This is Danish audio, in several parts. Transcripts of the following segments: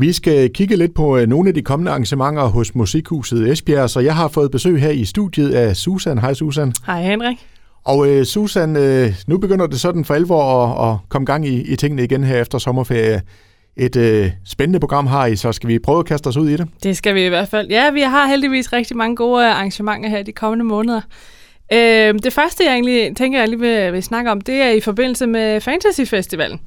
Vi skal kigge lidt på øh, nogle af de kommende arrangementer hos Musikhuset Esbjerg, så jeg har fået besøg her i studiet af Susan. Hej Susan. Hej Henrik. Og øh, Susan, øh, nu begynder det sådan for alvor at, at komme gang i, i tingene igen her efter sommerferie. Et øh, spændende program har I, så skal vi prøve at kaste os ud i det? Det skal vi i hvert fald. Ja, vi har heldigvis rigtig mange gode arrangementer her de kommende måneder. Øh, det første, jeg egentlig tænker, jeg lige vil, vil snakke om, det er i forbindelse med Fantasy Festivalen,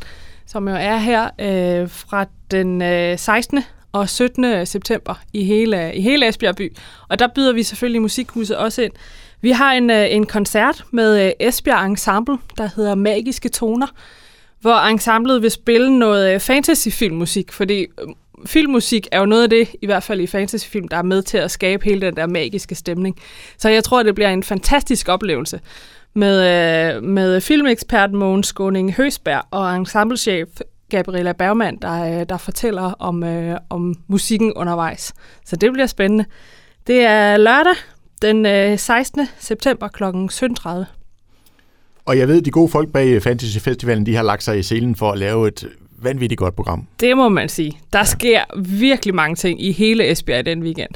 som jo er her øh, fra den øh, 16. og 17. september i hele, i hele Esbjerg by. Og der byder vi selvfølgelig Musikhuset også ind. Vi har en, øh, en koncert med øh, Esbjerg Ensemble, der hedder Magiske Toner, hvor ensemblet vil spille noget øh, fantasyfilmmusik, fordi øh, filmmusik er jo noget af det, i hvert fald i fantasyfilm, der er med til at skabe hele den der magiske stemning. Så jeg tror, det bliver en fantastisk oplevelse med, øh, med filmekspert Mogens Skåning Høsberg og ensemblechef Gabriella Bergmann, der, der fortæller om, øh, om musikken undervejs. Så det bliver spændende. Det er lørdag den øh, 16. september kl. 17.30. Og jeg ved, de gode folk bag Fantasy Festivalen, de har lagt sig i selen for at lave et vanvittigt godt program. Det må man sige. Der ja. sker virkelig mange ting i hele Esbjerg den weekend.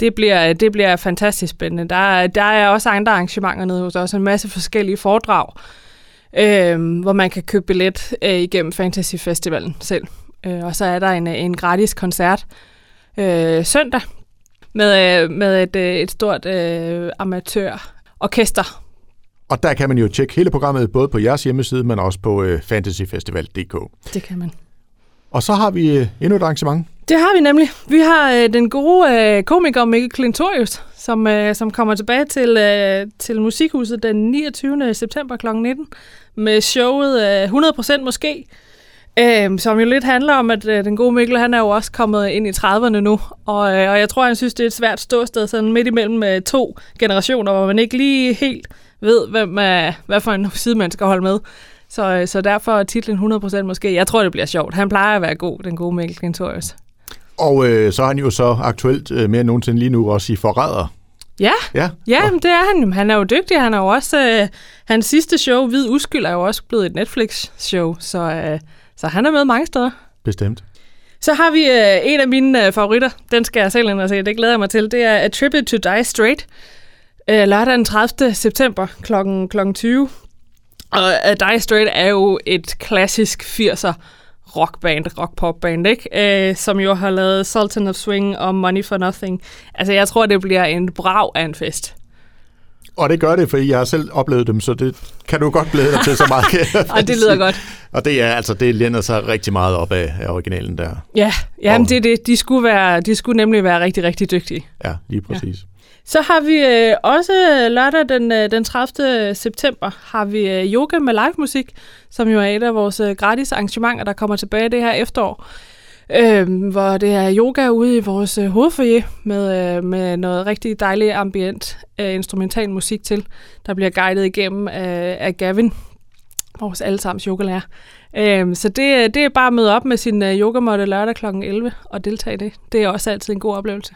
Det bliver, det bliver fantastisk spændende. Der, der er også andre arrangementer nede hos os, en masse forskellige foredrag, øh, hvor man kan købe billet øh, igennem Fantasy Festivalen selv. Øh, og så er der en, en gratis koncert øh, søndag med, øh, med et, øh, et stort øh, amatørorkester, og der kan man jo tjekke hele programmet, både på jeres hjemmeside, men også på øh, fantasyfestival.dk. Det kan man. Og så har vi øh, endnu et arrangement. Det har vi nemlig. Vi har øh, den gode øh, komiker Mikkel Klintorius, som, øh, som kommer tilbage til, øh, til Musikhuset den 29. september kl. 19 med showet øh, 100% måske, øh, som jo lidt handler om, at øh, den gode Mikkel, han er jo også kommet ind i 30'erne nu, og, øh, og jeg tror, han synes, det er et svært ståsted sådan midt imellem øh, to generationer, hvor man ikke lige helt ved, hvem, uh, hvad for en side man skal holde med. Så, øh, så derfor er titlen 100% måske. Jeg tror, det bliver sjovt. Han plejer at være god, den gode Mikkel Klintorius. Og øh, så er han jo så aktuelt øh, mere end nogensinde lige nu også i Forræder. Ja, ja, ja men det er han. Han er jo dygtig. Han er jo også, øh, hans sidste show, Hvid Uskyld, er jo også blevet et Netflix-show, så, øh, så han er med mange steder. Bestemt. Så har vi øh, en af mine øh, favoritter. Den skal jeg selv ind og se. Det glæder jeg mig til. Det er A Tribute to Die Straight øh, lørdag den 30. september kl. kl. 20. Og uh, Dire Straits er jo et klassisk 80'er rockband, rock-pop-band, ikke? Øh, som jo har lavet Sultan of Swing og Money for Nothing. Altså, jeg tror, det bliver en brav af en fest. Og det gør det, for jeg har selv oplevet dem, så det kan du godt glæde dig til så meget. og det lyder godt. Og det er altså, det lænder sig rigtig meget op af, af originalen der. Ja, jamen det er det. De skulle, være, de skulle nemlig være rigtig, rigtig dygtige. Ja, lige præcis. Ja. Så har vi øh, også lørdag den, øh, den 30. september, har vi øh, yoga med live musik, som jo er et af vores øh, gratis arrangementer, der kommer tilbage det her efterår. Øh, hvor det er yoga ude i vores øh, hovedfoyer med, øh, med noget rigtig dejligt ambient øh, instrumental musik til, der bliver guidet igennem af, af Gavin, vores allesammens yogalærer. Øh, så det, øh, det er bare at møde op med sin øh, yogamåtte lørdag kl. 11 og deltage i det. Det er også altid en god oplevelse.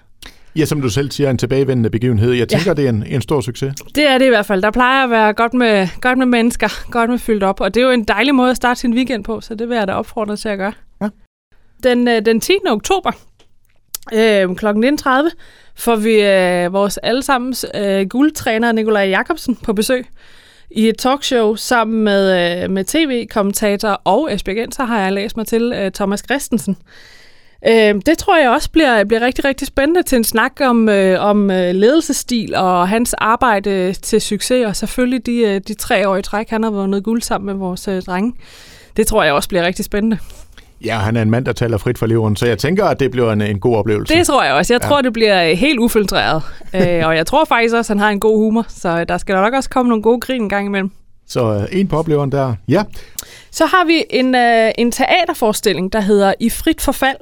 Ja, som du selv siger, en tilbagevendende begivenhed. Jeg tænker, ja. det er en, en stor succes. Det er det i hvert fald. Der plejer at være godt med, godt med mennesker, godt med fyldt op, og det er jo en dejlig måde at starte sin weekend på, så det vil jeg da opfordre til at gøre. Ja. Den, øh, den 10. oktober øh, kl. 19.30 får vi øh, vores allesammens øh, guldtræner Nikolaj Jakobsen på besøg i et talkshow sammen med, øh, med tv-kommentator og Esbjergenser, har jeg læst mig til, øh, Thomas Christensen. Øh, det tror jeg også bliver, bliver rigtig, rigtig spændende til en snak om, øh, om øh, ledelsesstil og hans arbejde til succes, og selvfølgelig de, øh, de tre år i træk, han har vundet guld sammen med vores øh, drenge. Det tror jeg også bliver rigtig spændende. Ja, han er en mand, der taler frit for leveren, så jeg tænker, at det bliver en, en god oplevelse. Det tror jeg også. Jeg ja. tror, det bliver øh, helt ufiltreret. øh, og jeg tror faktisk også, at han har en god humor, så der skal nok også komme nogle gode grin en gang imellem. Så øh, en på opleveren der. Ja. Så har vi en, øh, en teaterforestilling, der hedder I frit forfald,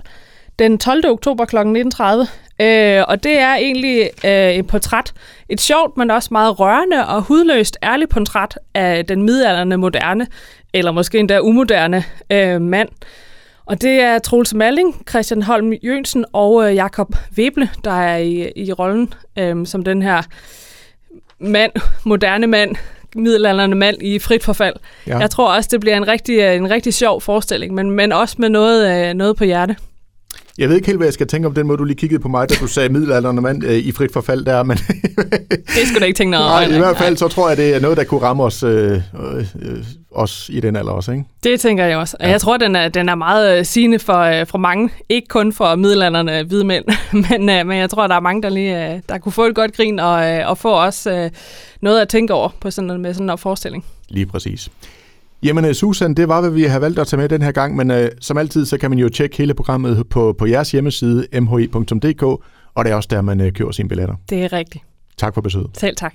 den 12. oktober kl. 19.30. Øh, og det er egentlig øh, et portræt. Et sjovt, men også meget rørende og hudløst ærligt portræt af den midalderne moderne, eller måske endda umoderne øh, mand. Og det er Troels Malling, Christian Holm Jønsen og øh, Jakob Weble, der er i, i rollen øh, som den her mand, moderne mand, middelalderne mand i frit forfald. Ja. Jeg tror også, det bliver en rigtig, en rigtig sjov forestilling, men, men også med noget, øh, noget på hjerte. Jeg ved ikke helt, hvad jeg skal tænke om den måde, du lige kiggede på mig, da du sagde middelalderne mand øh, i frit forfald der, men... det skulle da ikke tænke noget Nej, i hvert fald så tror jeg, det er noget, der kunne ramme os, øh, øh, os i den alder også, ikke? Det tænker jeg også. Og ja. jeg tror, den er, den er meget øh, sigende for, øh, for mange. Ikke kun for middelalderne hvide mænd, men, øh, men jeg tror, der er mange, der lige øh, der kunne få et godt grin og, øh, og få også øh, noget at tænke over på sådan, med sådan en forestilling. Lige præcis. Jamen, øh, Susan, det var, hvad vi har valgt at tage med den her gang, men uh, som altid, så kan man jo tjekke hele programmet på, på jeres hjemmeside, mhi.dk, og det er også der, man uh, køber sine billetter. Det er rigtigt. Tak for besøget. Selv tak.